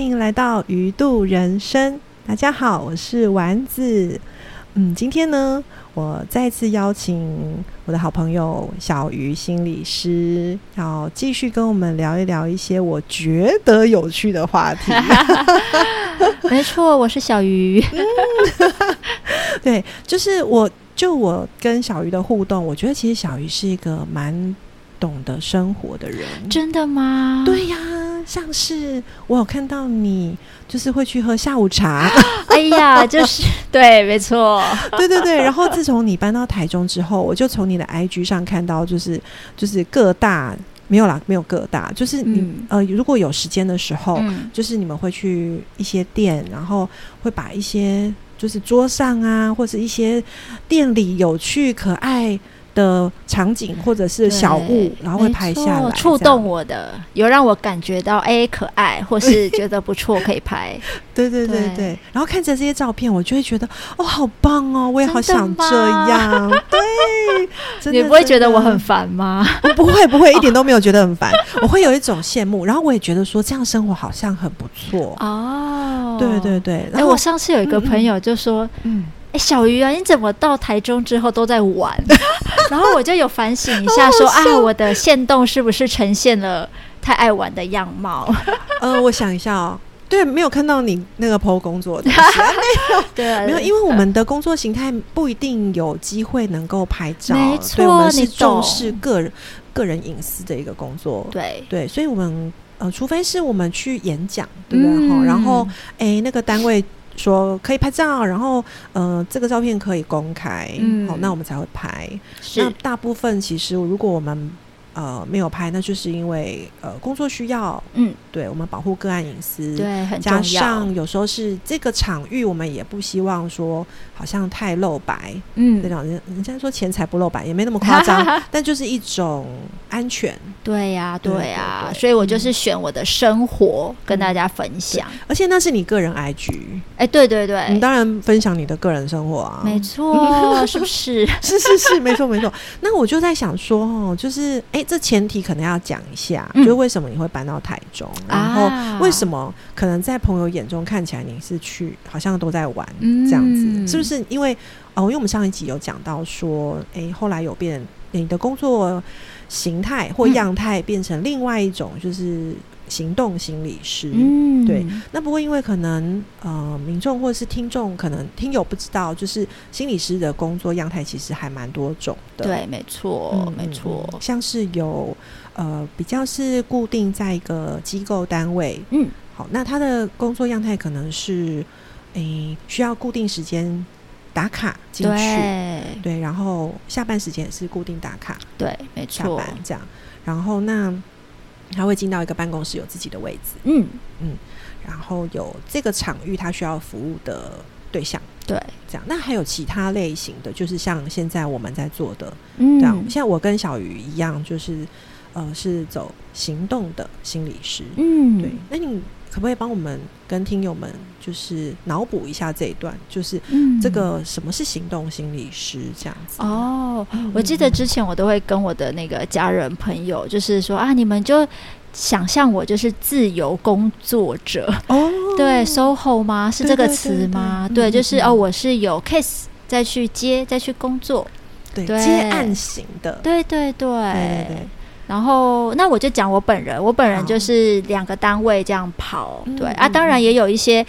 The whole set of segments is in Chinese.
欢迎来到鱼度人生。大家好，我是丸子。嗯，今天呢，我再次邀请我的好朋友小鱼心理师，要继续跟我们聊一聊一些我觉得有趣的话题。没错，我是小鱼。对，就是我，就我跟小鱼的互动，我觉得其实小鱼是一个蛮懂得生活的人。真的吗？对呀，像是我有看到你，就是会去喝下午茶。哎呀，就是 对，没错，对对对。然后自从你搬到台中之后，我就从你的 IG 上看到，就是就是各大没有啦，没有各大，就是你呃，如果有时间的时候，就是你们会去一些店，然后会把一些就是桌上啊，或者一些店里有趣可爱。的场景或者是小物，然后会拍下来，触动我的，有让我感觉到哎可爱，或是觉得不错可以拍。对对对对，然后看着这些照片，我就会觉得哦好棒哦，我也好想这样。对，你不会觉得我很烦吗？我不会不会，一点都没有觉得很烦，我会有一种羡慕，然后我也觉得说这样生活好像很不错哦。对对对，哎，我上次有一个朋友就说，嗯。哎，小鱼啊，你怎么到台中之后都在玩？然后我就有反省一下，说啊，我的线动是不是呈现了太爱玩的样貌？呃，我想一下哦，对，没有看到你那个 PO 工作的，没有，对，没有，因为我们的工作形态不一定有机会能够拍照，没错，我们是重视个人个人隐私的一个工作，对对，所以我们呃，除非是我们去演讲，对不对？哈，然后哎，那个单位。说可以拍照，然后呃，这个照片可以公开，好，那我们才会拍。那大部分其实，如果我们呃，没有拍，那就是因为呃工作需要，嗯，对我们保护个案隐私，对，很加上有时候是这个场域，我们也不希望说好像太露白，嗯，那种人人家说钱财不露白，也没那么夸张，但就是一种安全，对呀，对呀，所以我就是选我的生活跟大家分享，而且那是你个人 IG，哎，对对对，你当然分享你的个人生活啊，没错，是不是？是是是，没错没错。那我就在想说，哦，就是哎。这前提可能要讲一下，就是为什么你会搬到台中，然后为什么可能在朋友眼中看起来你是去好像都在玩这样子，是不是？因为哦，因为我们上一集有讲到说，哎，后来有变你的工作形态或样态变成另外一种，就是。行动心理师，嗯，对。那不过因为可能呃，民众或者是听众，可能听友不知道，就是心理师的工作样态其实还蛮多种的。对，没错，没错。像是有呃，比较是固定在一个机构单位，嗯，好，那他的工作样态可能是诶，需要固定时间打卡进去，对，然后下班时间也是固定打卡，对，没错，这样。然后那。他会进到一个办公室，有自己的位置，嗯嗯，然后有这个场域他需要服务的对象，对，这样。那还有其他类型的，就是像现在我们在做的，嗯，这样。像我跟小鱼一样，就是呃，是走行动的心理师，嗯，对。那你可不可以帮我们跟听友们，就是脑补一下这一段，就是这个什么是行动心理师这样子？哦，我记得之前我都会跟我的那个家人朋友，就是说啊，你们就想象我就是自由工作者哦，对，SOHO 吗？是这个词吗？对，就是哦，我是有 case 再去接再去工作，对，接案型的，对对对。然后，那我就讲我本人，我本人就是两个单位这样跑，对啊，当然也有一些。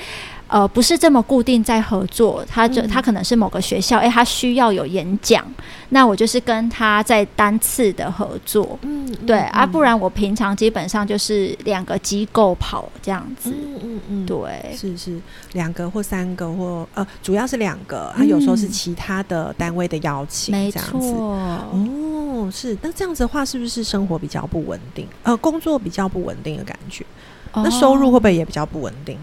呃，不是这么固定在合作，他就他可能是某个学校，哎，他需要有演讲，那我就是跟他在单次的合作，嗯，对啊，不然我平常基本上就是两个机构跑这样子，嗯嗯嗯，对，是是两个或三个或呃，主要是两个，他有时候是其他的单位的邀请，没错，哦，是，那这样子的话，是不是生活比较不稳定？呃，工作比较不稳定的感觉，那收入会不会也比较不稳定？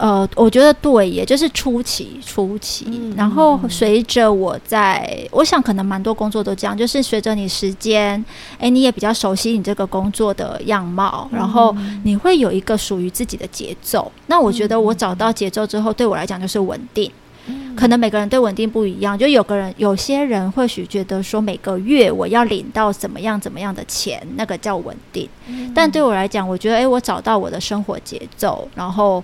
呃，我觉得对，也就是初期，初期，然后随着我在，我想可能蛮多工作都这样，就是随着你时间，哎，你也比较熟悉你这个工作的样貌，然后你会有一个属于自己的节奏。那我觉得我找到节奏之后，对我来讲就是稳定。可能每个人对稳定不一样，就有个人有些人或许觉得说每个月我要领到怎么样怎么样的钱，那个叫稳定。但对我来讲，我觉得，哎，我找到我的生活节奏，然后。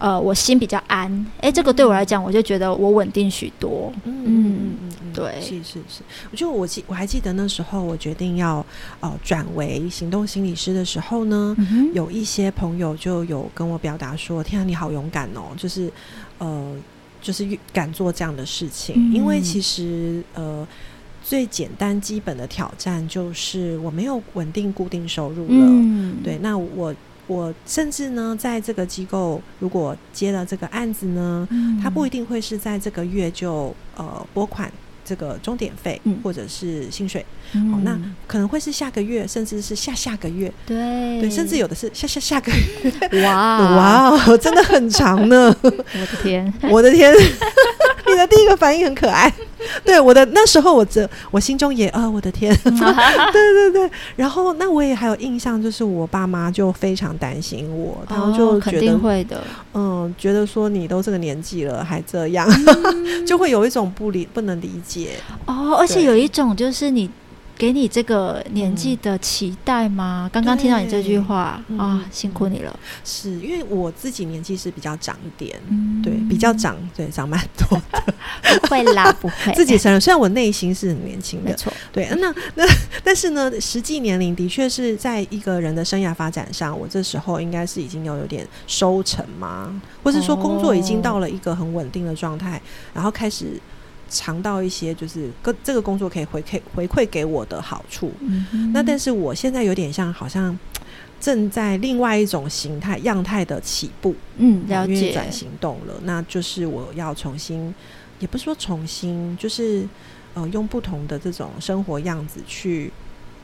呃，我心比较安，哎，这个对我来讲，我就觉得我稳定许多。嗯嗯嗯，对，是是是。我就我记我还记得那时候，我决定要呃转为行动心理师的时候呢，有一些朋友就有跟我表达说：“天啊，你好勇敢哦！”就是呃，就是敢做这样的事情，因为其实呃，最简单基本的挑战就是我没有稳定固定收入了。对，那我。我甚至呢，在这个机构，如果接了这个案子呢，他不一定会是在这个月就呃拨款这个终点费或者是薪水，哦，那可能会是下个月，甚至是下下个月，对。对，甚至有的是下下下个月，哇。哇，真的很长呢！我的天，我的天，你的第一个反应很可爱。对我的那时候，我这我心中也啊，我的天，对对对。然后那我也还有印象，就是我爸妈就非常担心我，他们就肯定会的，嗯，觉得说你都这个年纪了还这样，就会有一种不理不能理解哦，而且有一种就是你。给你这个年纪的期待吗？刚刚听到你这句话啊，辛苦你了。是因为我自己年纪是比较长一点，对，比较长，对，长蛮多的。不会啦，不会。自己承认，虽然我内心是很年轻的，没错。对，那那但是呢，实际年龄的确是在一个人的生涯发展上，我这时候应该是已经有有点收成吗？或是说工作已经到了一个很稳定的状态，然后开始。尝到一些就是跟这个工作可以回馈回馈给我的好处，那但是我现在有点像好像正在另外一种形态样态的起步，嗯，了解。转行动了，那就是我要重新，也不是说重新，就是呃用不同的这种生活样子去，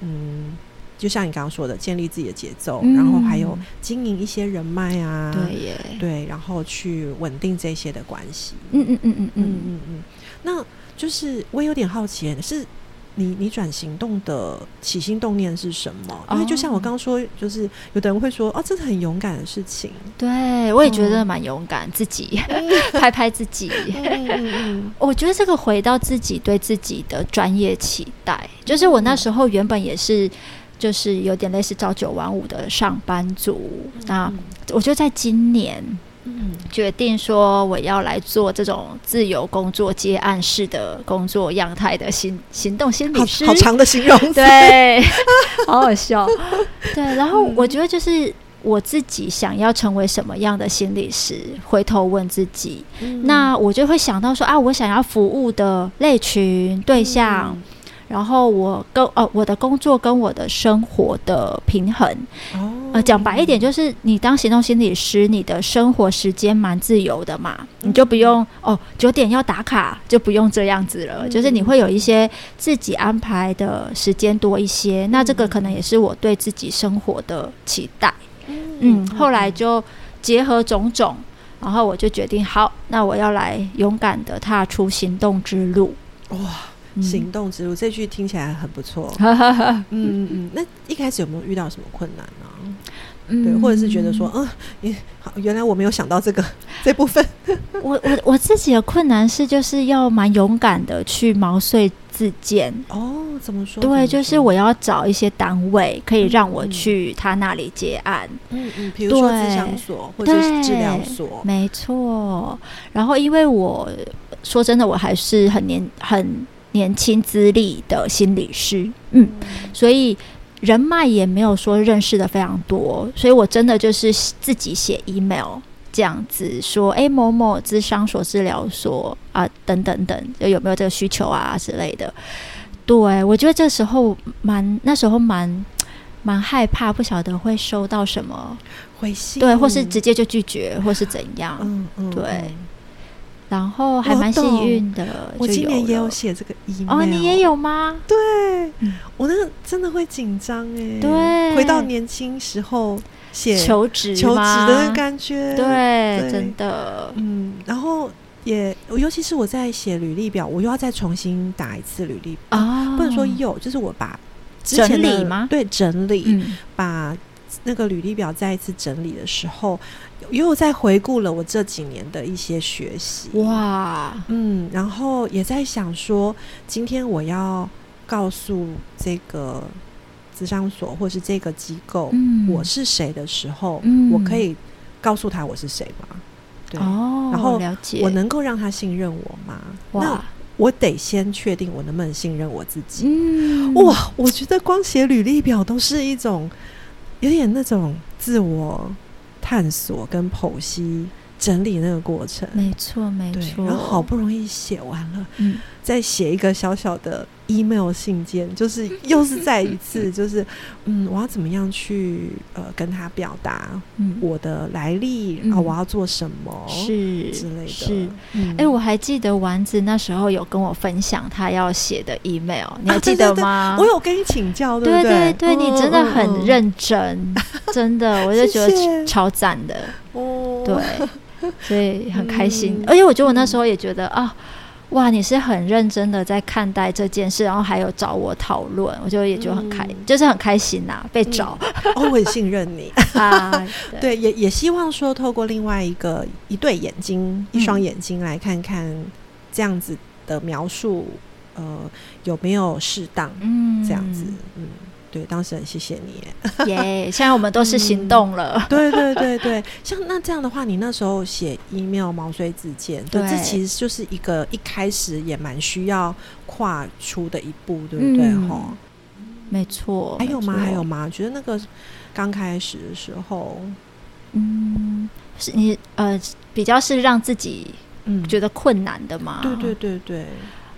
嗯，就像你刚刚说的，建立自己的节奏，然后还有经营一些人脉啊，对耶，对，然后去稳定这些的关系，嗯嗯嗯嗯。嗯嗯嗯。那就是我有点好奇，是你你转行动的起心动念是什么？因为就像我刚刚说，就是有的人会说，哦，这是很勇敢的事情。对，我也觉得蛮勇敢，自己 拍拍自己。我觉得这个回到自己对自己的专业期待，就是我那时候原本也是，就是有点类似朝九晚五的上班族。那我觉得在今年。嗯，决定说我要来做这种自由工作、接案式的工作样态的行行动心理师，好长的形容，对，好好笑，对。然后我觉得就是我自己想要成为什么样的心理师，回头问自己，那我就会想到说啊，我想要服务的类群对象。然后我跟哦，我的工作跟我的生活的平衡，呃，讲白一点，就是你当行动心理师，你的生活时间蛮自由的嘛，你就不用哦九点要打卡，就不用这样子了，就是你会有一些自己安排的时间多一些。那这个可能也是我对自己生活的期待。嗯，后来就结合种种，然后我就决定，好，那我要来勇敢的踏出行动之路。哇！行动之路这句听起来很不错。嗯嗯嗯，那一开始有没有遇到什么困难呢？对，或者是觉得说，嗯，好，原来我没有想到这个 这部分。我我我自己的困难是，就是要蛮勇敢的去毛遂自荐。哦，怎么说？对，就是我要找一些单位可以让我去他那里接案。嗯嗯，比如说治疗所或者是治疗所，没错。然后，因为我说真的，我还是很年很。年轻资历的心理师，嗯，所以人脉也没有说认识的非常多，所以我真的就是自己写 email 这样子说，哎，某某智商所、治疗所啊，等等等，就有没有这个需求啊之类的。对我觉得这时候蛮那时候蛮蛮害怕，不晓得会收到什么。回信，对，或是直接就拒绝，或是怎样，嗯嗯，对。然后还蛮幸运的，我今年也有写这个 email。哦，你也有吗？对，我那个真的会紧张哎。对，回到年轻时候写求职求职的感觉，对，真的。嗯，然后也尤其是我在写履历表，我又要再重新打一次履历啊，不能说有，就是我把整理吗？对，整理把。那个履历表再一次整理的时候，又在回顾了我这几年的一些学习。哇，嗯，然后也在想说，今天我要告诉这个咨商所或是这个机构，我是谁的时候，我可以告诉他我是谁吗？对，哦，然后了解，我能够让他信任我吗？那。我得先确定我能不能信任我自己。嗯，哇，我觉得光写履历表都是一种有点那种自我探索跟剖析、整理那个过程。没错，没错。然后好不容易写完了，嗯，再写一个小小的。Email 信件就是又是再一次，就是嗯，我要怎么样去呃跟他表达我的来历啊，我要做什么是之类的。是，哎，我还记得丸子那时候有跟我分享他要写的 email，你还记得吗？我有跟你请教，对对对，你真的很认真，真的，我就觉得超赞的哦。对，所以很开心，而且我觉得我那时候也觉得啊。哇，你是很认真的在看待这件事，然后还有找我讨论，我就也就很开，就是很开心呐，被找。哦，我很信任你 啊，对，也也希望说透过另外一个一对眼睛，一双眼睛来看看这样子的描述，呃，有没有适当？嗯，这样子，嗯。对，当时很谢谢你 耶！现在我们都是行动了。对对对对，像那这样的话，你那时候写 email 毛遂自荐，对，这其实就是一个一开始也蛮需要跨出的一步，对不对？哈，没错。还有吗？还有吗？觉得那个刚开始的时候，嗯，是你呃比较是让自己嗯觉得困难的嘛？对对对对。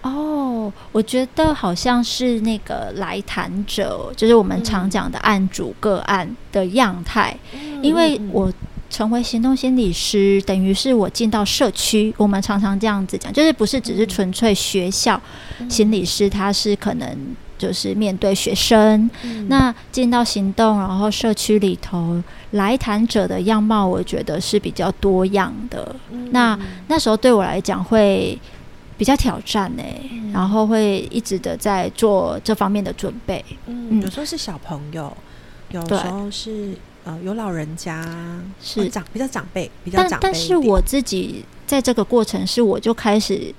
哦，我觉得好像是那个来谈者，就是我们常讲的案主个案的样态。因为我成为行动心理师，等于是我进到社区。我们常常这样子讲，就是不是只是纯粹学校心理师，他是可能就是面对学生。那进到行动，然后社区里头来谈者的样貌，我觉得是比较多样的。那那时候对我来讲会。比较挑战呢，然后会一直的在做这方面的准备。嗯，有时候是小朋友，有时候是呃有老人家，是长比较长辈，比较长辈。但是我自己在这个过程是，我就开始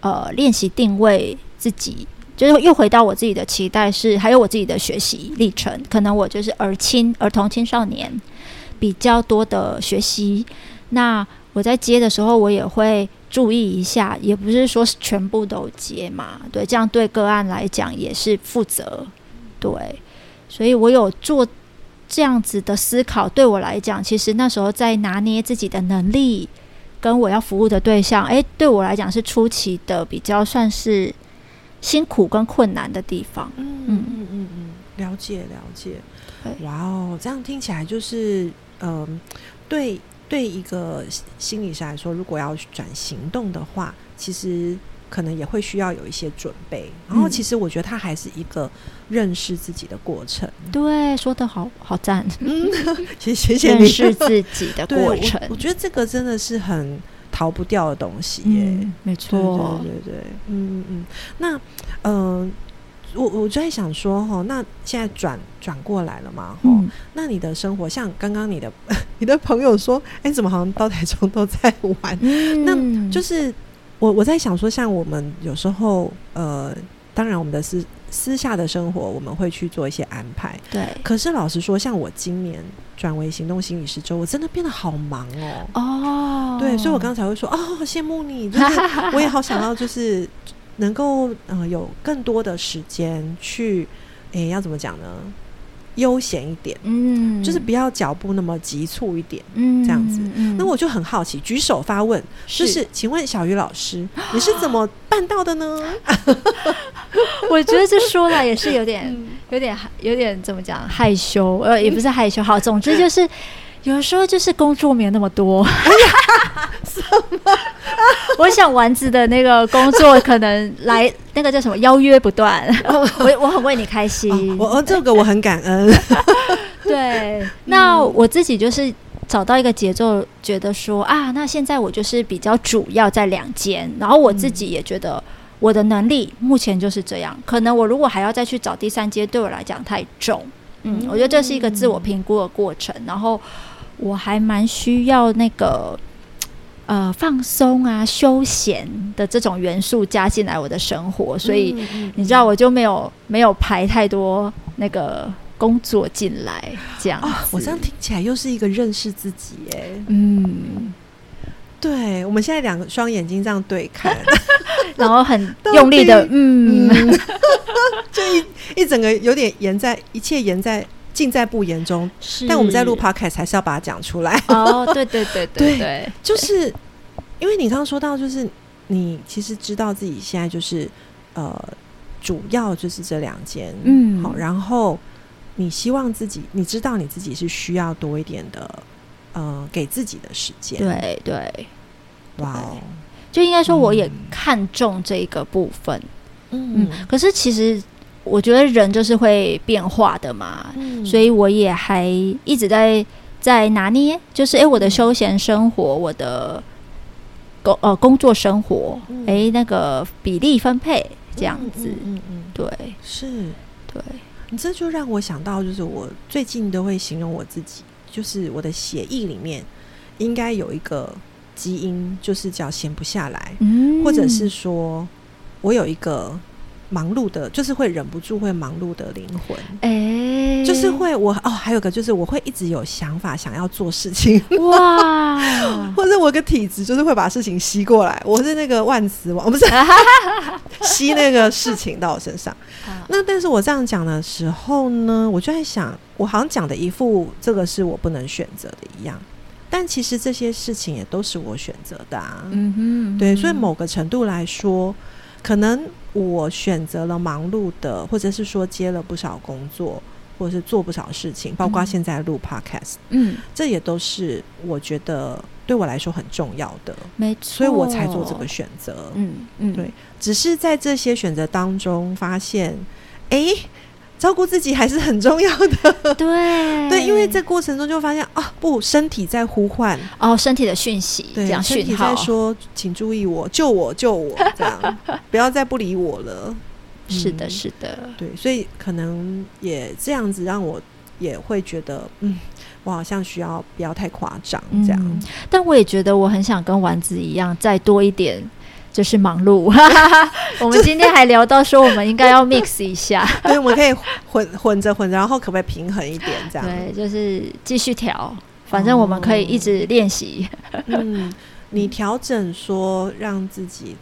呃练习定位自己，就是又回到我自己的期待是，还有我自己的学习历程。可能我就是儿青、儿童、青少年比较多的学习。那我在接的时候，我也会。注意一下，也不是说全部都接嘛，对，这样对个案来讲也是负责，对，所以我有做这样子的思考，对我来讲，其实那时候在拿捏自己的能力跟我要服务的对象，诶，对我来讲是初期的比较算是辛苦跟困难的地方。嗯嗯嗯嗯嗯，了解了解，哇哦，这样听起来就是嗯，对。对一个心理师来说，如果要转行动的话，其实可能也会需要有一些准备。然后，其实我觉得它还是一个认识自己的过程。对，说的好好赞。嗯，谢谢谢认识 自己的过程。我觉得这个真的是很逃不掉的东西耶。没错，对对对，嗯嗯嗯。那嗯。我我就在想说哈，那现在转转过来了嘛？哈，那你的生活像刚刚你的 你的朋友说，哎，怎么好像到台中都在玩？那就是我我在想说，像我们有时候呃，当然我们的私私下的生活我们会去做一些安排，对。可是老实说，像我今年转为行动心理师之后，我真的变得好忙哦。哦，对，所以我刚才会说，哦，羡慕你，就是 我也好想要，就是。能够呃有更多的时间去，诶，要怎么讲呢？悠闲一点，嗯，就是不要脚步那么急促一点，嗯，这样子。那我就很好奇，举手发问，就是请问小鱼老师，你是怎么办到的呢？我觉得这说来也是有点、有点、有点怎么讲害羞，呃，也不是害羞。好，总之就是。有时候就是工作没有那么多，什么？我想丸子的那个工作可能来 那个叫什么邀约不断，我我很为你开心，我这个我很感恩。对，那我自己就是找到一个节奏，觉得说啊，那现在我就是比较主要在两间，然后我自己也觉得我的能力目前就是这样，可能我如果还要再去找第三间，对我来讲太重。嗯，我觉得这是一个自我评估的过程，然后我还蛮需要那个呃放松啊、休闲的这种元素加进来我的生活，所以你知道我就没有没有排太多那个工作进来，这样。我这样听起来又是一个认识自己，哎，嗯，对，我们现在两个双眼睛这样对看，然后很用力的，嗯。就一一整个有点延在，一切延在，尽在不言中。是，但我们在录 podcast 还是要把它讲出来。哦，对对对对对，就是因为你刚刚说到，就是你其实知道自己现在就是呃，主要就是这两间，嗯，好，然后你希望自己，你知道你自己是需要多一点的，呃，给自己的时间。对对，哇哦，就应该说我也看重这一个部分。嗯，可是其实我觉得人就是会变化的嘛，所以我也还一直在在拿捏，就是哎，我的休闲生活，我的工呃工作生活，哎，那个比例分配这样子，嗯嗯，对，是，对，你这就让我想到，就是我最近都会形容我自己，就是我的血液里面应该有一个基因，就是叫闲不下来，嗯，或者是说。我有一个忙碌的，就是会忍不住会忙碌的灵魂，哎，就是会我哦，还有个就是我会一直有想法想要做事情，哇，或者我个体质就是会把事情吸过来，我是那个万磁王，不是 吸那个事情到我身上。那但是我这样讲的时候呢，我就在想，我好像讲的一副这个是我不能选择的一样，但其实这些事情也都是我选择的啊，嗯哼，对，所以某个程度来说。可能我选择了忙碌的，或者是说接了不少工作，或者是做不少事情，包括现在录 podcast，嗯，这也都是我觉得对我来说很重要的，没错，所以我才做这个选择，嗯嗯，对，只是在这些选择当中发现，哎。照顾自己还是很重要的，对。对，因为在过程中就发现啊，不，身体在呼唤。哦，身体的讯息，这样讯号。在说，请注意我，救我，救我，这样。不要再不理我了。是的，是的，对，所以可能也这样子让我也会觉得，嗯，我好像需要不要太夸张这样，但我也觉得我很想跟丸子一样，再多一点。就是忙碌，我们今天还聊到说，我们应该要 mix 一下，对，我们可以混混着混着，然后可不可以平衡一点这样？对，就是继续调，反正我们可以一直练习。嗯，你调整说让自己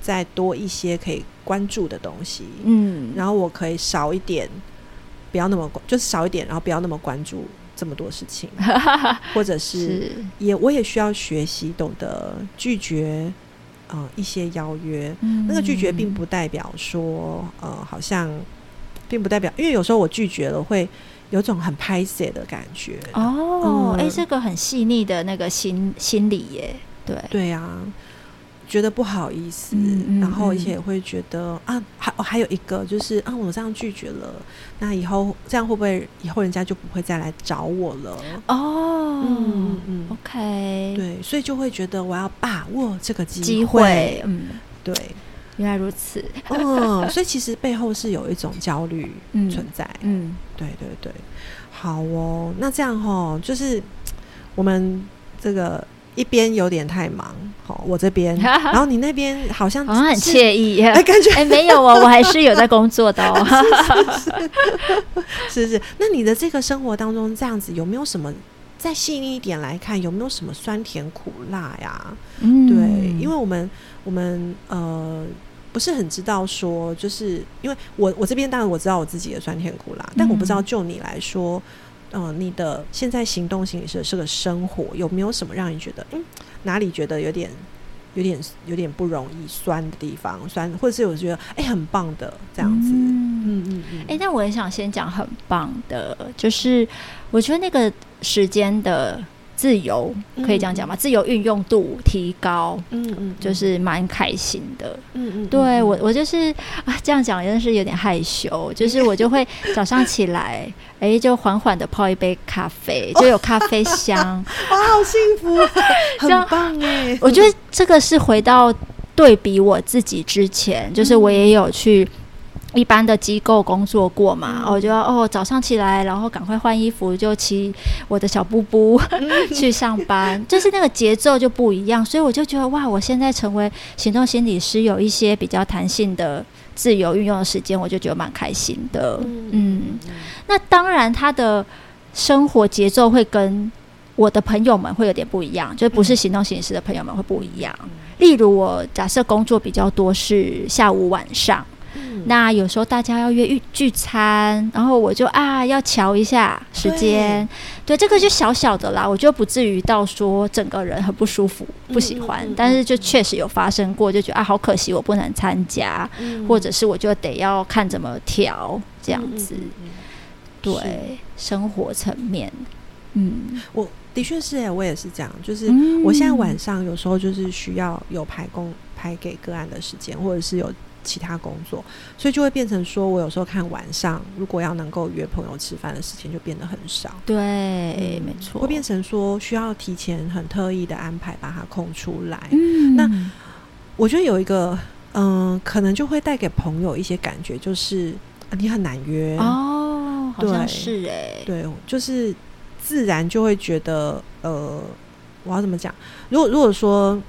再多一些可以关注的东西，嗯，然后我可以少一点，不要那么就是少一点，然后不要那么关注这么多事情，或者是也我也需要学习懂得拒绝。呃，一些邀约，那个拒绝并不代表说，呃，好像并不代表，因为有时候我拒绝了，会有种很拍摄的感觉。哦，哎，这个很细腻的那个心心理耶，对，对呀。觉得不好意思，然后而且也会觉得啊，还还有一个就是啊，我这样拒绝了，那以后这样会不会以后人家就不会再来找我了？哦，嗯嗯，OK，对，所以就会觉得我要把握这个机会，嗯，对，原来如此，嗯，所以其实背后是有一种焦虑存在，嗯，对对对，好哦，那这样哈，就是我们这个。一边有点太忙，好，我这边，然后你那边好像好像很惬意，哎，感觉哎没有哦，我还是有在工作的哦，是是，那你的这个生活当中这样子有没有什么再细腻一点来看，有没有什么酸甜苦辣呀？嗯，对，因为我们我们呃不是很知道说，就是因为我我这边当然我知道我自己的酸甜苦辣，但我不知道就你来说。嗯，你的现在行动型是是个生活，有没有什么让你觉得嗯哪里觉得有点有点有点不容易酸的地方？酸，或者是我觉得哎很棒的这样子，嗯嗯嗯。哎，那我也想先讲很棒的，就是我觉得那个时间的。自由可以这样讲吗？自由运用度提高，嗯嗯，就是蛮开心的，嗯嗯。对我，我就是啊，这样讲真的是有点害羞。就是我就会 早上起来，哎，就缓缓的泡一杯咖啡，就有咖啡香，哇，好幸福，很棒哎。我觉得这个是回到对比我自己之前，就是我也有去一般的机构工作过嘛，我就要哦早上起来，然后赶快换衣服，就骑我的小布布 去上班，就是那个节奏就不一样，所以我就觉得哇，我现在成为行动心理师，有一些比较弹性的自由运用的时间，我就觉得蛮开心的。嗯，那当然他的生活节奏会跟我的朋友们会有点不一样，就不是行动心理师的朋友们会不一样。例如我假设工作比较多是下午晚上。那有时候大家要约聚聚餐，然后我就啊要瞧一下时间，对。这个就小小的啦，我就不至于到说整个人很不舒服、不喜欢，但是就确实有发生过，就觉得啊好可惜我不能参加，或者是我就得要看怎么调这样子。对，生活层面，嗯，我的确是哎，我也是这样，就是我现在晚上有时候就是需要有排工排给个案的时间，或者是有。其他工作，所以就会变成说，我有时候看晚上，如果要能够约朋友吃饭的时间，就变得很少。对，没错，会变成说需要提前很特意的安排把它空出来。嗯，那我觉得有一个，嗯，可能就会带给朋友一些感觉，就是你很难约哦，好像是哎，对，就是自然就会觉得，呃，我要怎么讲？如果如果说。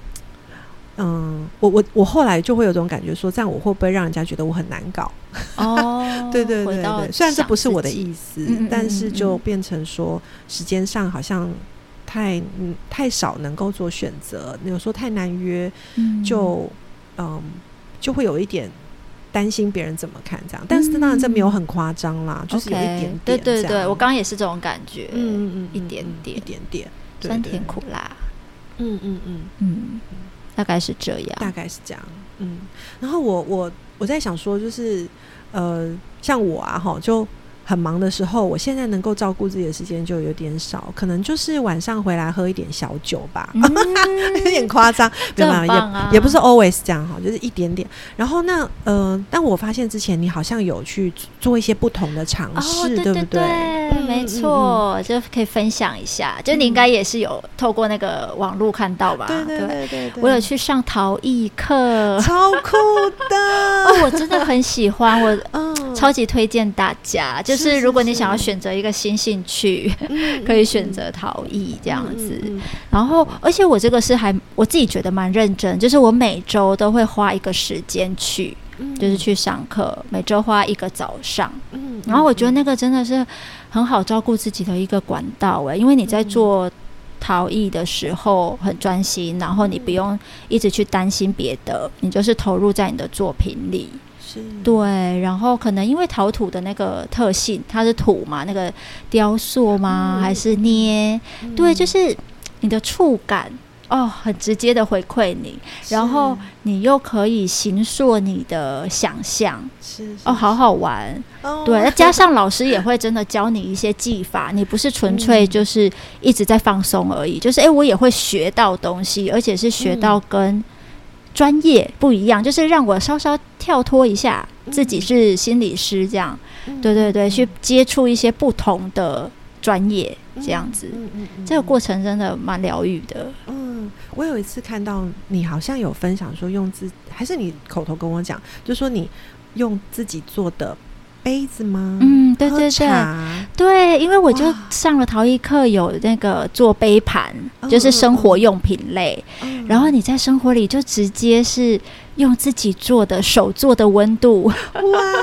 嗯，我我我后来就会有种感觉，说这样我会不会让人家觉得我很难搞？哦，对对对对，虽然这不是我的意思，但是就变成说时间上好像太嗯太少能够做选择，有时候太难约，就嗯就会有一点担心别人怎么看这样。但是当然这没有很夸张啦，就是有一点点。对对对，我刚刚也是这种感觉，嗯嗯嗯，一点点一点点酸甜苦辣，嗯嗯嗯嗯。大概是这样，大概是这样，嗯，然后我我我在想说，就是呃，像我啊，哈，就。很忙的时候，我现在能够照顾自己的时间就有点少，可能就是晚上回来喝一点小酒吧，有点夸张，对吧？也也不是 always 这样哈，就是一点点。然后那呃，但我发现之前你好像有去做一些不同的尝试，对不对？没错，就可以分享一下。就你应该也是有透过那个网络看到吧？对对对对，我有去上陶艺课，超酷的 哦！我真的很喜欢，我超级推荐大家就。是如果你想要选择一个新兴趣，可以选择陶艺这样子。然后，而且我这个是还我自己觉得蛮认真，就是我每周都会花一个时间去，就是去上课，每周花一个早上。嗯，然后我觉得那个真的是很好照顾自己的一个管道哎，因为你在做陶艺的时候很专心，然后你不用一直去担心别的，你就是投入在你的作品里。对，然后可能因为陶土的那个特性，它是土嘛，那个雕塑吗？还是捏？对，就是你的触感哦，很直接的回馈你，然后你又可以形塑你的想象，是哦，好好玩。对，加上老师也会真的教你一些技法，你不是纯粹就是一直在放松而已，就是哎，我也会学到东西，而且是学到跟。专业不一样，就是让我稍稍跳脱一下，自己是心理师这样，对对对，去接触一些不同的专业这样子，这个过程真的蛮疗愈的。嗯，我有一次看到你好像有分享说用自，还是你口头跟我讲，就说你用自己做的。杯子吗？嗯，对对对，对，因为我就上了陶艺课，有那个做杯盘，就是生活用品类。然后你在生活里就直接是用自己做的手做的温度，哇，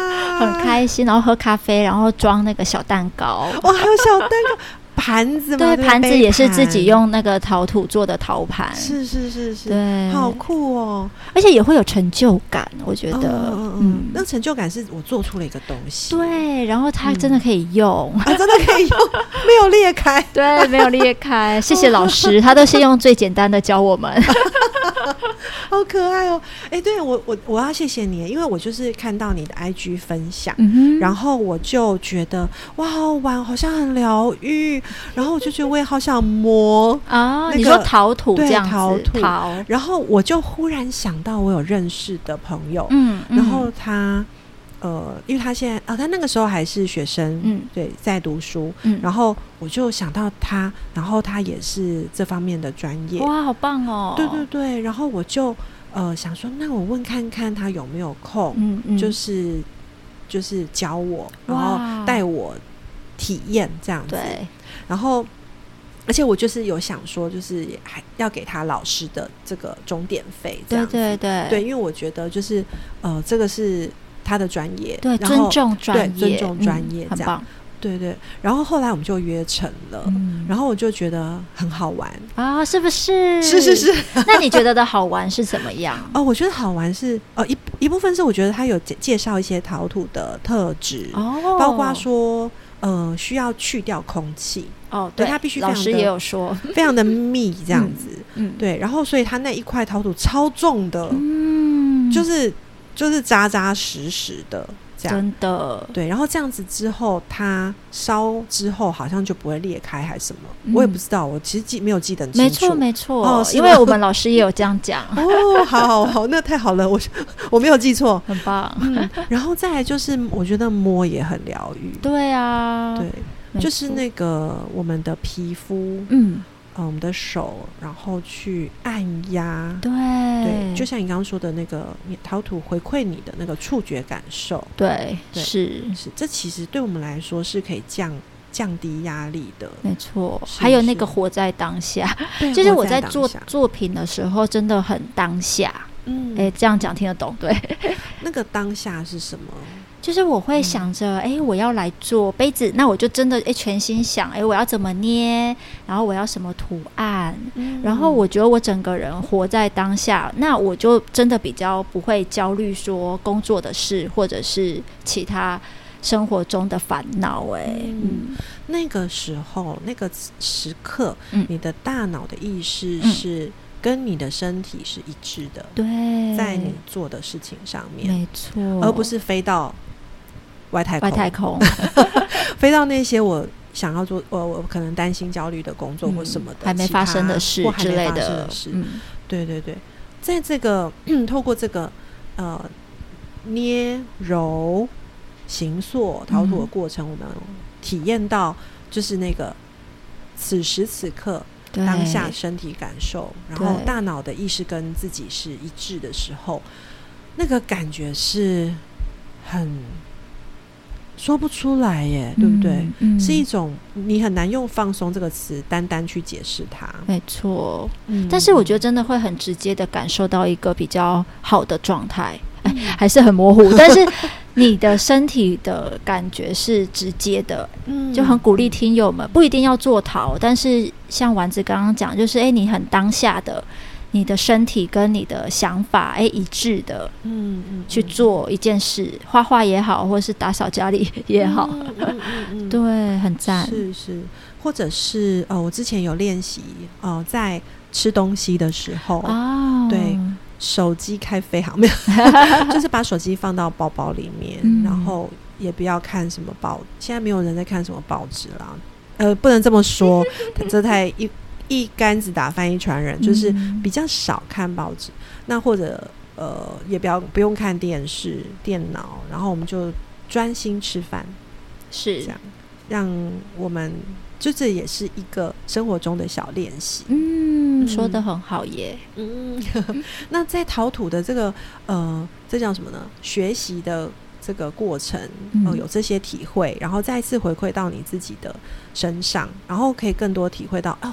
很开心。然后喝咖啡，然后装那个小蛋糕，哇，还有小蛋糕。盘子对，盘子也是自己用那个陶土做的陶盘，是是是是，对，好酷哦，而且也会有成就感，我觉得，嗯，那成就感是我做出了一个东西，对，然后它真的可以用，真的可以用，没有裂开，对，没有裂开，谢谢老师，他都是用最简单的教我们，好可爱哦，哎，对我我我要谢谢你，因为我就是看到你的 IG 分享，然后我就觉得哇，好玩，好像很疗愈。然后我就觉得我也好想摸啊！你说陶土这样陶土，陶。然后我就忽然想到，我有认识的朋友，嗯，然后他呃，因为他现在啊，他那个时候还是学生，嗯，对，在读书，嗯，然后我就想到他，然后他也是这方面的专业，哇，好棒哦！对对对，然后我就呃想说，那我问看看他有没有空，嗯嗯，就是。就是教我，然后带我体验这样子。然后，而且我就是有想说，就是还要给他老师的这个钟点费，这样子。对对对，因为我觉得就是呃，这个是他的专业，对，尊重专业，尊重专业，这样。对对，然后后来我们就约成了，然后我就觉得很好玩啊，是不是？是是是。那你觉得的好玩是怎么样？哦，我觉得好玩是呃一一部分是我觉得他有介介绍一些陶土的特质哦，包括说呃需要去掉空气哦，对，它必须老师也有说非常的密 这样子，嗯，对，然后所以它那一块陶土超重的，嗯，就是就是扎扎实实的。真的对，然后这样子之后，它烧之后好像就不会裂开还是什么，我也不知道。我其实记没有记得清楚。没错没错哦，因为我们老师也有这样讲哦。好好好，那太好了，我我没有记错，很棒。嗯，然后再来就是，我觉得摸也很疗愈。对啊，对，就是那个我们的皮肤，嗯。呃，我们的手，然后去按压，对对，就像你刚刚说的那个陶土回馈你的那个触觉感受，对，是是，这其实对我们来说是可以降降低压力的，没错。还有那个活在当下，就是我在做作品的时候，真的很当下。嗯，哎，这样讲听得懂？对，那个当下是什么？就是我会想着，哎，我要来做杯子，那我就真的哎全心想，哎，我要怎么捏，然后我要什么图案，然后我觉得我整个人活在当下，那我就真的比较不会焦虑说工作的事或者是其他生活中的烦恼。哎，嗯，那个时候那个时刻，你的大脑的意识是跟你的身体是一致的，对，在你做的事情上面，没错，而不是飞到。外太空，外太空，飞到那些我想要做，我我可能担心、焦虑的工作或什么的，还没发生的事之类的事。对对对，在这个透过这个呃捏揉形塑陶土的过程，我们体验到就是那个此时此刻当下身体感受，然后大脑的意识跟自己是一致的时候，那个感觉是很。说不出来耶，对不对？是一种你很难用“放松”这个词单单去解释它。没错，但是我觉得真的会很直接的感受到一个比较好的状态，哎，还是很模糊。但是你的身体的感觉是直接的，嗯，就很鼓励听友们不一定要做陶，但是像丸子刚刚讲，就是哎，你很当下的。你的身体跟你的想法哎一致的，嗯嗯，去做一件事，画画也好，或者是打扫家里也好，嗯嗯嗯，对，很赞，是是，或者是呃，我之前有练习哦，在吃东西的时候，哦，对，手机开飞行没有，就是把手机放到包包里面，然后也不要看什么报，现在没有人在看什么报纸啦，呃，不能这么说，这太一。一竿子打翻一船人，就是比较少看报纸，那或者呃，也不要不用看电视、电脑，然后我们就专心吃饭，是这样，让我们就这也是一个生活中的小练习。嗯，说的很好耶。嗯，那在陶土的这个呃，这叫什么呢？学习的。这个过程，哦，有这些体会，然后再次回馈到你自己的身上，然后可以更多体会到，哦，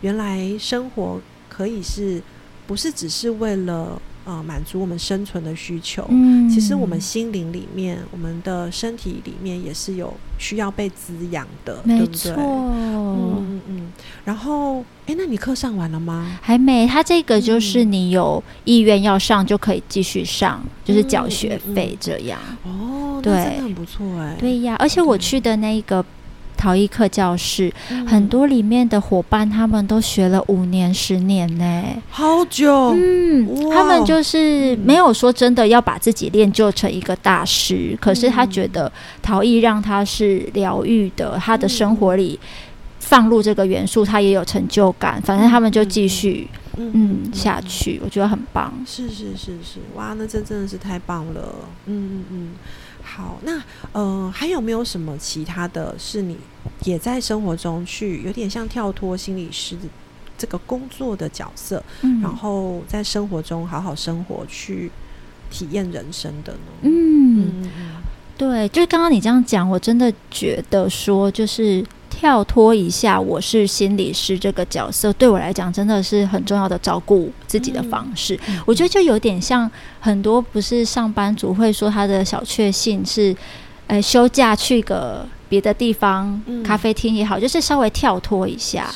原来生活可以是不是只是为了呃满足我们生存的需求？嗯，其实我们心灵里面，我们的身体里面也是有需要被滋养的，没错。嗯嗯嗯。然后，哎，那你课上完了吗？还没。他这个就是你有意愿要上就可以继续上，就是缴学费这样。哦，对，真的很不错哎。对呀，而且我去的那个陶艺课教室，很多里面的伙伴他们都学了五年、十年呢，好久。嗯，他们就是没有说真的要把自己练就成一个大师，可是他觉得陶艺让他是疗愈的，他的生活里。放入这个元素，他也有成就感。反正他们就继续嗯下去，我觉得很棒。是是是是，哇，那这真的是太棒了。嗯嗯嗯，好，那呃，还有没有什么其他的是你也在生活中去有点像跳脱心理师这个工作的角色，然后在生活中好好生活去体验人生的呢？嗯。对，就是刚刚你这样讲，我真的觉得说，就是跳脱一下，我是心理师这个角色，对我来讲真的是很重要的照顾自己的方式。我觉得就有点像很多不是上班族会说他的小确幸是，呃，休假去个。别的地方，咖啡厅也好，就是稍微跳脱一下，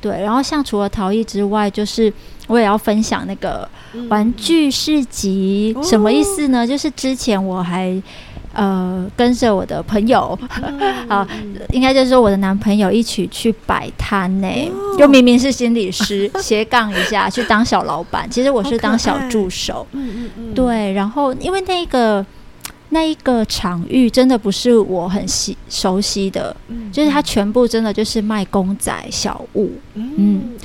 对。然后像除了陶艺之外，就是我也要分享那个玩具市集，什么意思呢？就是之前我还呃跟着我的朋友，啊，应该就是说我的男朋友一起去摆摊呢，就明明是心理师，斜杠一下 去当小老板，其实我是当小助手，嗯嗯嗯，对。然后因为那个。那一个场域真的不是我很熟熟悉的，就是它全部真的就是卖公仔小物，嗯，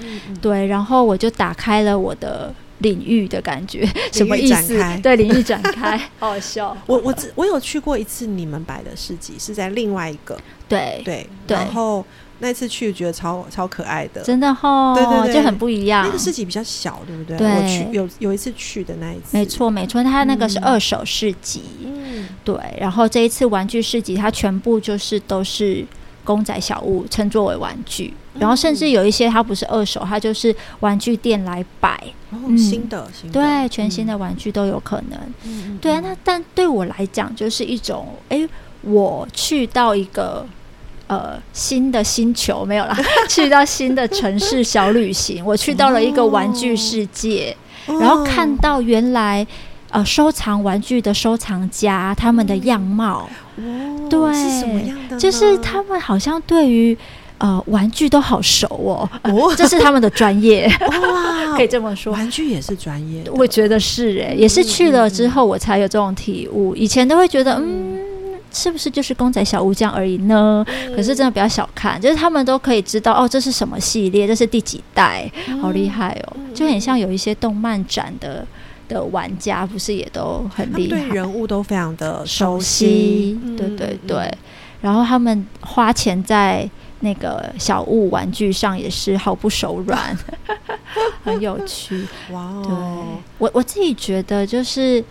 对，然后我就打开了我的领域的感觉，什么意思？对，领域展开，好笑。我我我有去过一次你们摆的市集，是在另外一个，对对，然后。那次去觉得超超可爱的，真的哈，对对对，就很不一样。那个市集比较小，对不对？对，我去有有一次去的那一次，没错没错，它那个是二手市集，嗯，对。然后这一次玩具市集，它全部就是都是公仔小物，称作为玩具。然后甚至有一些它不是二手，它就是玩具店来摆，新的新的，对，全新的玩具都有可能。嗯，对啊。那但对我来讲，就是一种，哎，我去到一个。呃，新的星球没有啦，去到新的城市小旅行。我去到了一个玩具世界，然后看到原来呃收藏玩具的收藏家他们的样貌。对，是什么样的？就是他们好像对于呃玩具都好熟哦，这是他们的专业 哇，可以这么说，玩具也是专业。我觉得是哎，也是去了之后我才有这种体悟。以前都会觉得嗯。是不是就是公仔小物这样而已呢？可是真的不要小看，就是他们都可以知道哦，这是什么系列，这是第几代，好厉害哦！就很像有一些动漫展的的玩家，不是也都很厉害，对人物都非常的熟悉，对对对。然后他们花钱在那个小物玩具上也是毫不手软，很有趣。哇哦！对我我自己觉得就是。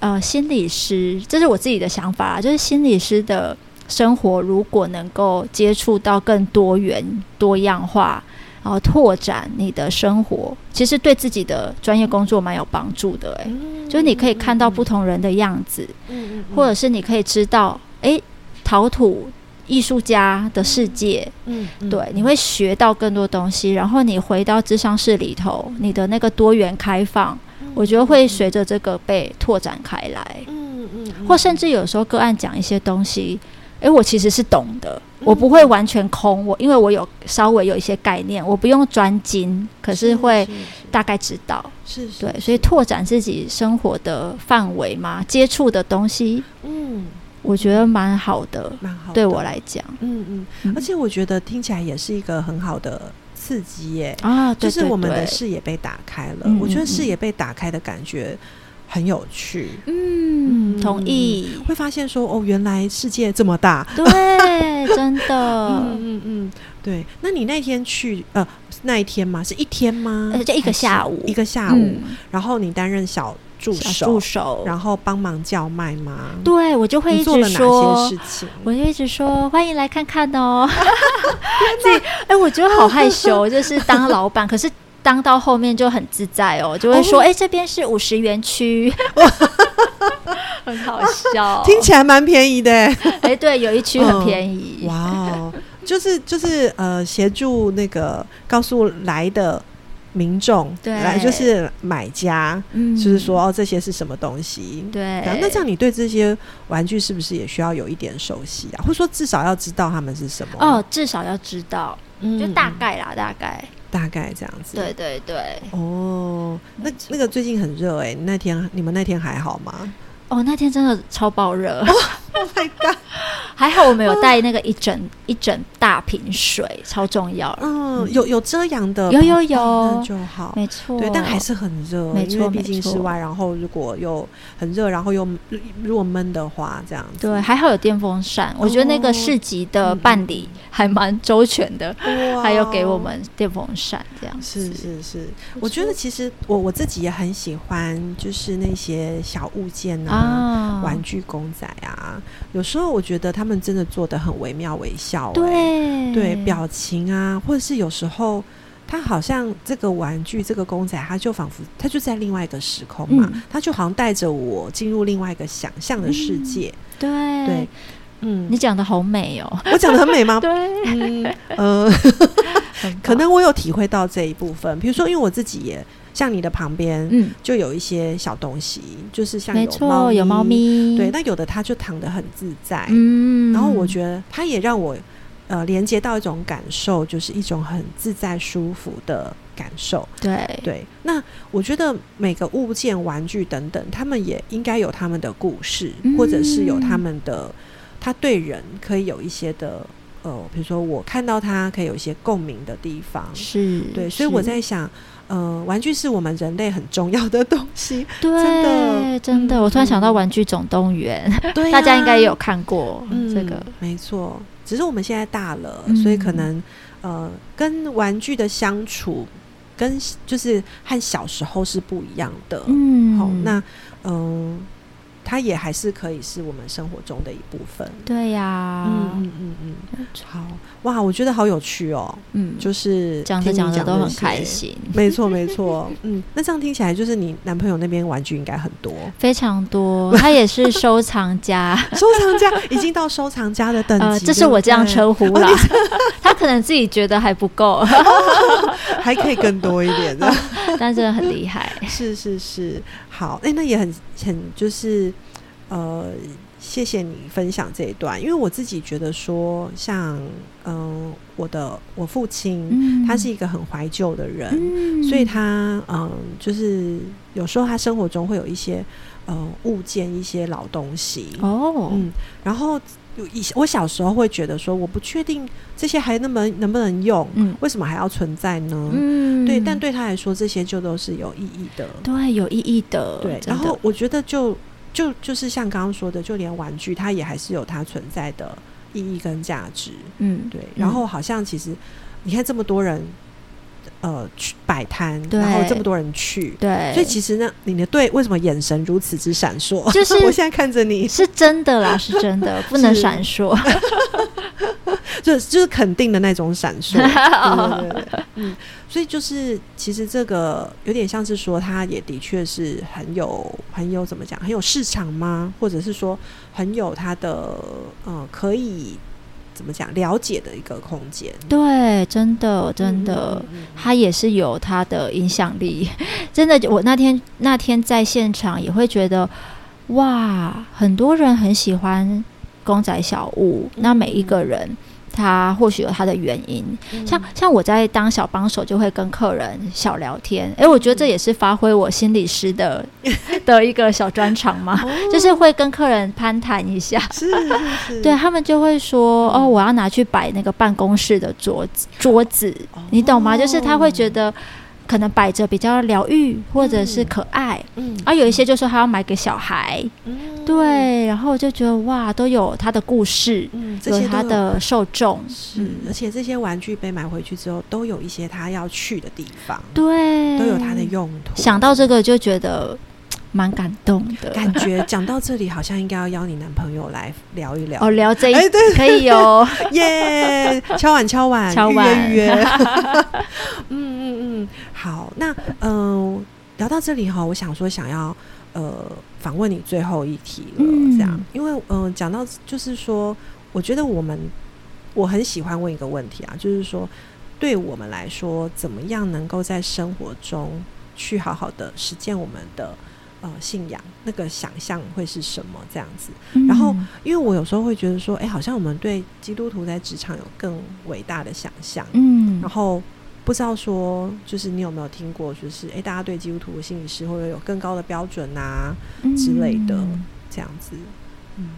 呃，心理师，这是我自己的想法，就是心理师的生活如果能够接触到更多元、多样化，然后拓展你的生活，其实对自己的专业工作蛮有帮助的。哎，就是你可以看到不同人的样子，嗯或者是你可以知道，哎，陶土艺术家的世界，嗯，对，你会学到更多东西，然后你回到智商室里头，你的那个多元开放。我觉得会随着这个被拓展开来，嗯嗯，或甚至有时候个案讲一些东西，哎，我其实是懂的，我不会完全空，我因为我有稍微有一些概念，我不用专精，可是会大概知道，是，对，所以拓展自己生活的范围嘛，接触的东西，嗯，我觉得蛮好的，蛮好，对我来讲，嗯嗯，而且我觉得听起来也是一个很好的。刺激耶。啊！就是我们的视野被打开了，我觉得视野被打开的感觉很有趣。嗯，同意。会发现说，哦，原来世界这么大。对，真的。嗯嗯嗯，对。那你那天去呃那一天吗？是一天吗？就一个下午，一个下午。然后你担任小。助手，助手，然后帮忙叫卖吗？对，我就会一直说，我就一直说欢迎来看看哦。自己哎，我觉得好害羞，就是当老板，可是当到后面就很自在哦，就会说哎，这边是五十元区，很好笑，听起来蛮便宜的。哎，对，有一区很便宜。哇哦，就是就是呃，协助那个告诉来的。民众来就是买家，嗯就是说哦，这些是什么东西？对，那这样你对这些玩具是不是也需要有一点熟悉啊？或者说至少要知道他们是什么？哦，至少要知道，嗯就大概啦，大概，大概这样子。对对对。哦，那那个最近很热哎，那天你们那天还好吗？哦，那天真的超爆热。Oh my god！还好我们有带那个一整一整大瓶水，超重要。嗯，有有遮阳的，有有有那就好，没错。对，但还是很热，没错，毕竟室外。然后如果又很热，然后又如果闷的话，这样子。对，还好有电风扇。我觉得那个市集的办理还蛮周全的，还有给我们电风扇这样。是是是，我觉得其实我我自己也很喜欢，就是那些小物件啊，玩具公仔啊，有时候我觉得他们真的做的很惟妙惟肖，对。对，表情啊，或者是有时候他好像这个玩具这个公仔，他就仿佛他就在另外一个时空嘛，他就好像带着我进入另外一个想象的世界，对。对，嗯，你讲的好美哦，我讲的很美吗？对，嗯呃，可能我有体会到这一部分，比如说因为我自己也。像你的旁边，嗯，就有一些小东西，就是像有猫有猫咪，对，那有的它就躺得很自在，嗯，然后我觉得它也让我呃连接到一种感受，就是一种很自在舒服的感受，对。对。那我觉得每个物件、玩具等等，他们也应该有他们的故事，或者是有他们的，他对人可以有一些的呃，比如说我看到他可以有一些共鸣的地方，是对，所以我在想。呃，玩具是我们人类很重要的东西，对，真的，真的。我突然想到《玩具总动员 》，对，大家应该也有看过这个，没错。只是我们现在大了，所以可能呃，跟玩具的相处，跟就是和小时候是不一样的。嗯，好，那嗯。它也还是可以是我们生活中的一部分。对呀，嗯嗯嗯嗯，好哇，我觉得好有趣哦。嗯，就是讲着讲着都很开心。没错没错，嗯，那这样听起来就是你男朋友那边玩具应该很多，非常多。他也是收藏家，收藏家已经到收藏家的等级，这是我这样称呼啦。他可能自己觉得还不够，还可以更多一点的，但是很厉害。是是是，好，哎，那也很很就是。呃，谢谢你分享这一段，因为我自己觉得说，像嗯，我的我父亲，他是一个很怀旧的人，所以他嗯，就是有时候他生活中会有一些呃物件，一些老东西哦，嗯，然后我小时候会觉得说，我不确定这些还能不能能不能用，嗯，为什么还要存在呢？嗯，对，但对他来说，这些就都是有意义的，对，有意义的，对，然后我觉得就。就就是像刚刚说的，就连玩具它也还是有它存在的意义跟价值，嗯，对。然后好像其实你看这么多人，呃，去摆摊，然后这么多人去，对，所以其实呢，你的对为什么眼神如此之闪烁？就是 我现在看着你。是真的啦，是真的，不能闪烁，就就是肯定的那种闪烁，对对对，嗯。所以就是，其实这个有点像是说，它也的确是很有、很有怎么讲，很有市场吗？或者是说，很有它的呃，可以怎么讲了解的一个空间？对，真的，真的，它也是有它的影响力。真的，我那天那天在现场也会觉得，哇，很多人很喜欢公仔小物，那每一个人。他或许有他的原因，像像我在当小帮手，就会跟客人小聊天。哎，我觉得这也是发挥我心理师的 的一个小专长嘛，就是会跟客人攀谈一下。是是，对他们就会说：“哦，我要拿去摆那个办公室的桌子，桌子，你懂吗？”就是他会觉得。可能摆着比较疗愈，或者是可爱，嗯，而有一些就说他要买给小孩，嗯，对，然后就觉得哇，都有他的故事，嗯，有。他的受众，是，而且这些玩具被买回去之后，都有一些他要去的地方，对，都有他的用途。想到这个就觉得。蛮感动的。感觉，讲到这里好像应该要邀你男朋友来聊一聊。哦，聊这一对可以哦，耶，敲碗敲碗敲碗。约，嗯嗯嗯，好，那嗯，聊到这里哈，我想说想要呃访问你最后一题了，这样，因为嗯讲到就是说，我觉得我们我很喜欢问一个问题啊，就是说对我们来说，怎么样能够在生活中去好好的实践我们的。呃，信仰那个想象会是什么这样子？然后，因为我有时候会觉得说，哎，好像我们对基督徒在职场有更伟大的想象。嗯，然后不知道说，就是你有没有听过，就是哎，大家对基督徒的心理师会有更高的标准啊之类的这样子。嗯，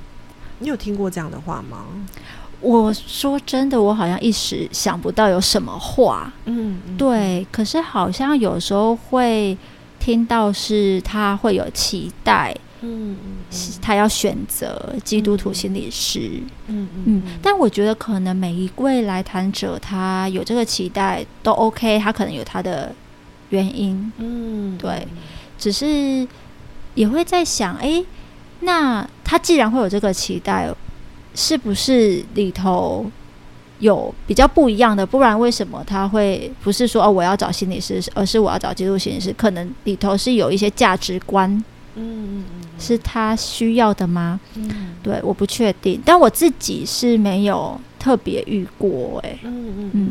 你有听过这样的话吗？我说真的，我好像一时想不到有什么话。嗯，对。可是好像有时候会听到是他会有期待。嗯他要选择基督徒心理师。嗯嗯。但我觉得可能每一位来谈者，他有这个期待都 OK，他可能有他的原因。嗯，对。只是也会在想，哎，那他既然会有这个期待，是不是里头有比较不一样的？不然为什么他会不是说哦我要找心理师，而是我要找基督心理师？可能里头是有一些价值观，嗯嗯嗯，是他需要的吗？嗯，对，我不确定，但我自己是没有特别遇过，哎，嗯嗯嗯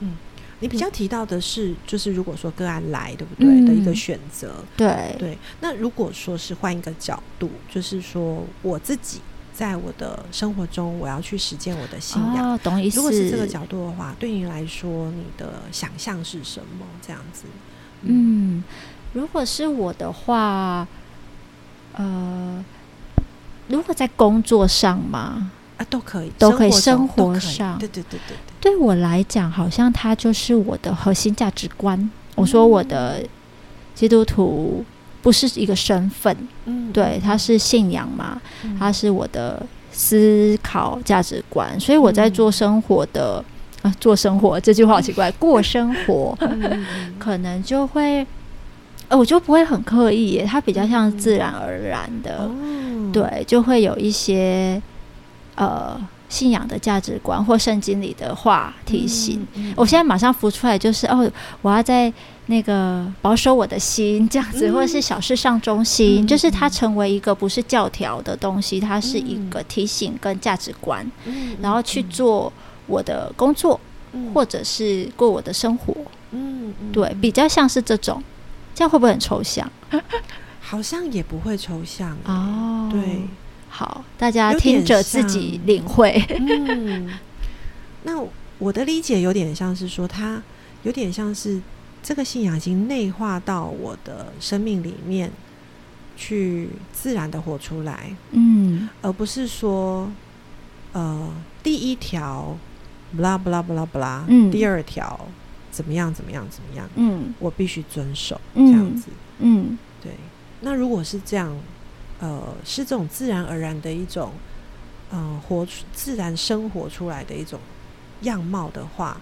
嗯。你比较提到的是，就是如果说个案来，对不对的一个选择，对对。那如果说是换一个角度，就是说我自己在我的生活中，我要去实践我的信仰，哦懂意思？如果是这个角度的话，对你来说，你的想象是什么？这样子？嗯，如果是我的话，呃，如果在工作上嘛。啊，都可以，都可以，生活上，对对对对对。对我来讲，好像它就是我的核心价值观。我说我的基督徒不是一个身份，嗯，对，它是信仰嘛，它是我的思考价值观。所以我在做生活的啊，做生活 这句话好奇怪，过生活可能就会，呃，我就不会很刻意，它比较像自然而然的，对，就会有一些。呃，信仰的价值观或圣经里的话提醒，我现在马上浮出来就是哦，我要在那个保守我的心这样子，或者是小事上中心，就是它成为一个不是教条的东西，它是一个提醒跟价值观，然后去做我的工作，或者是过我的生活，嗯，对，比较像是这种，这样会不会很抽象？好像也不会抽象哦，对。好，大家听着自己领会。嗯，那我的理解有点像是说，它有点像是这个信仰已经内化到我的生命里面去，自然的活出来。嗯，而不是说，呃，第一条，不啦不啦不啦不啦，嗯，第二条怎么样怎么样怎么样，嗯，我必须遵守这样子。嗯，对。那如果是这样。呃，是这种自然而然的一种，嗯，活出自然生活出来的一种样貌的话，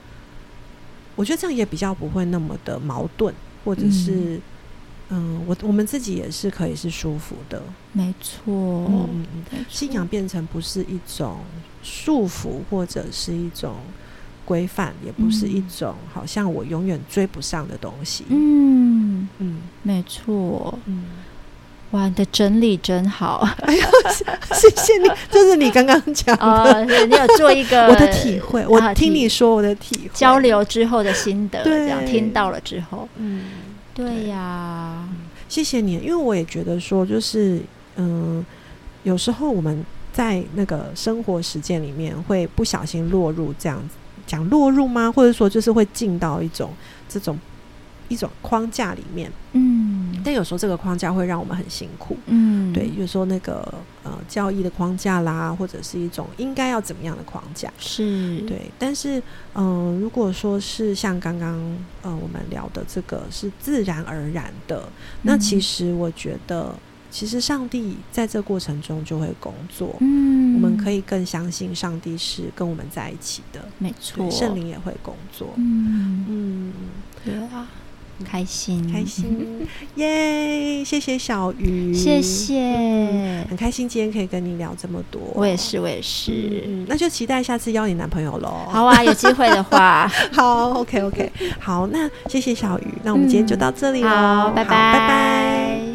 我觉得这样也比较不会那么的矛盾，或者是，嗯，我我们自己也是可以是舒服的，没错，信仰变成不是一种束缚，或者是一种规范，也不是一种好像我永远追不上的东西，嗯嗯，没错，嗯。哇，你的整理真好！哎呦，谢谢你，就是你刚刚讲的，你有做一个 我的体会，我听你说我的体会，交流之后的心得，这样听到了之后，嗯，对呀，谢谢你，因为我也觉得说，就是嗯，有时候我们在那个生活实践里面会不小心落入这样子，讲落入吗？或者说就是会进到一种这种。一种框架里面，嗯，但有时候这个框架会让我们很辛苦，嗯，对，有时候那个呃交易的框架啦，或者是一种应该要怎么样的框架，是。对，但是嗯，如果说是像刚刚呃我们聊的这个是自然而然的，那其实我觉得。其实上帝在这过程中就会工作，嗯，我们可以更相信上帝是跟我们在一起的，没错，圣灵也会工作，嗯。嗯，对啊，开心。开心，耶！谢谢小鱼，谢谢，很开心今天可以跟你聊这么多，我也是，我也是，那就期待下次邀你男朋友喽。好啊，有机会的话，好，OK OK，好，那谢谢小鱼，那我们今天就到这里喽，拜拜，拜拜。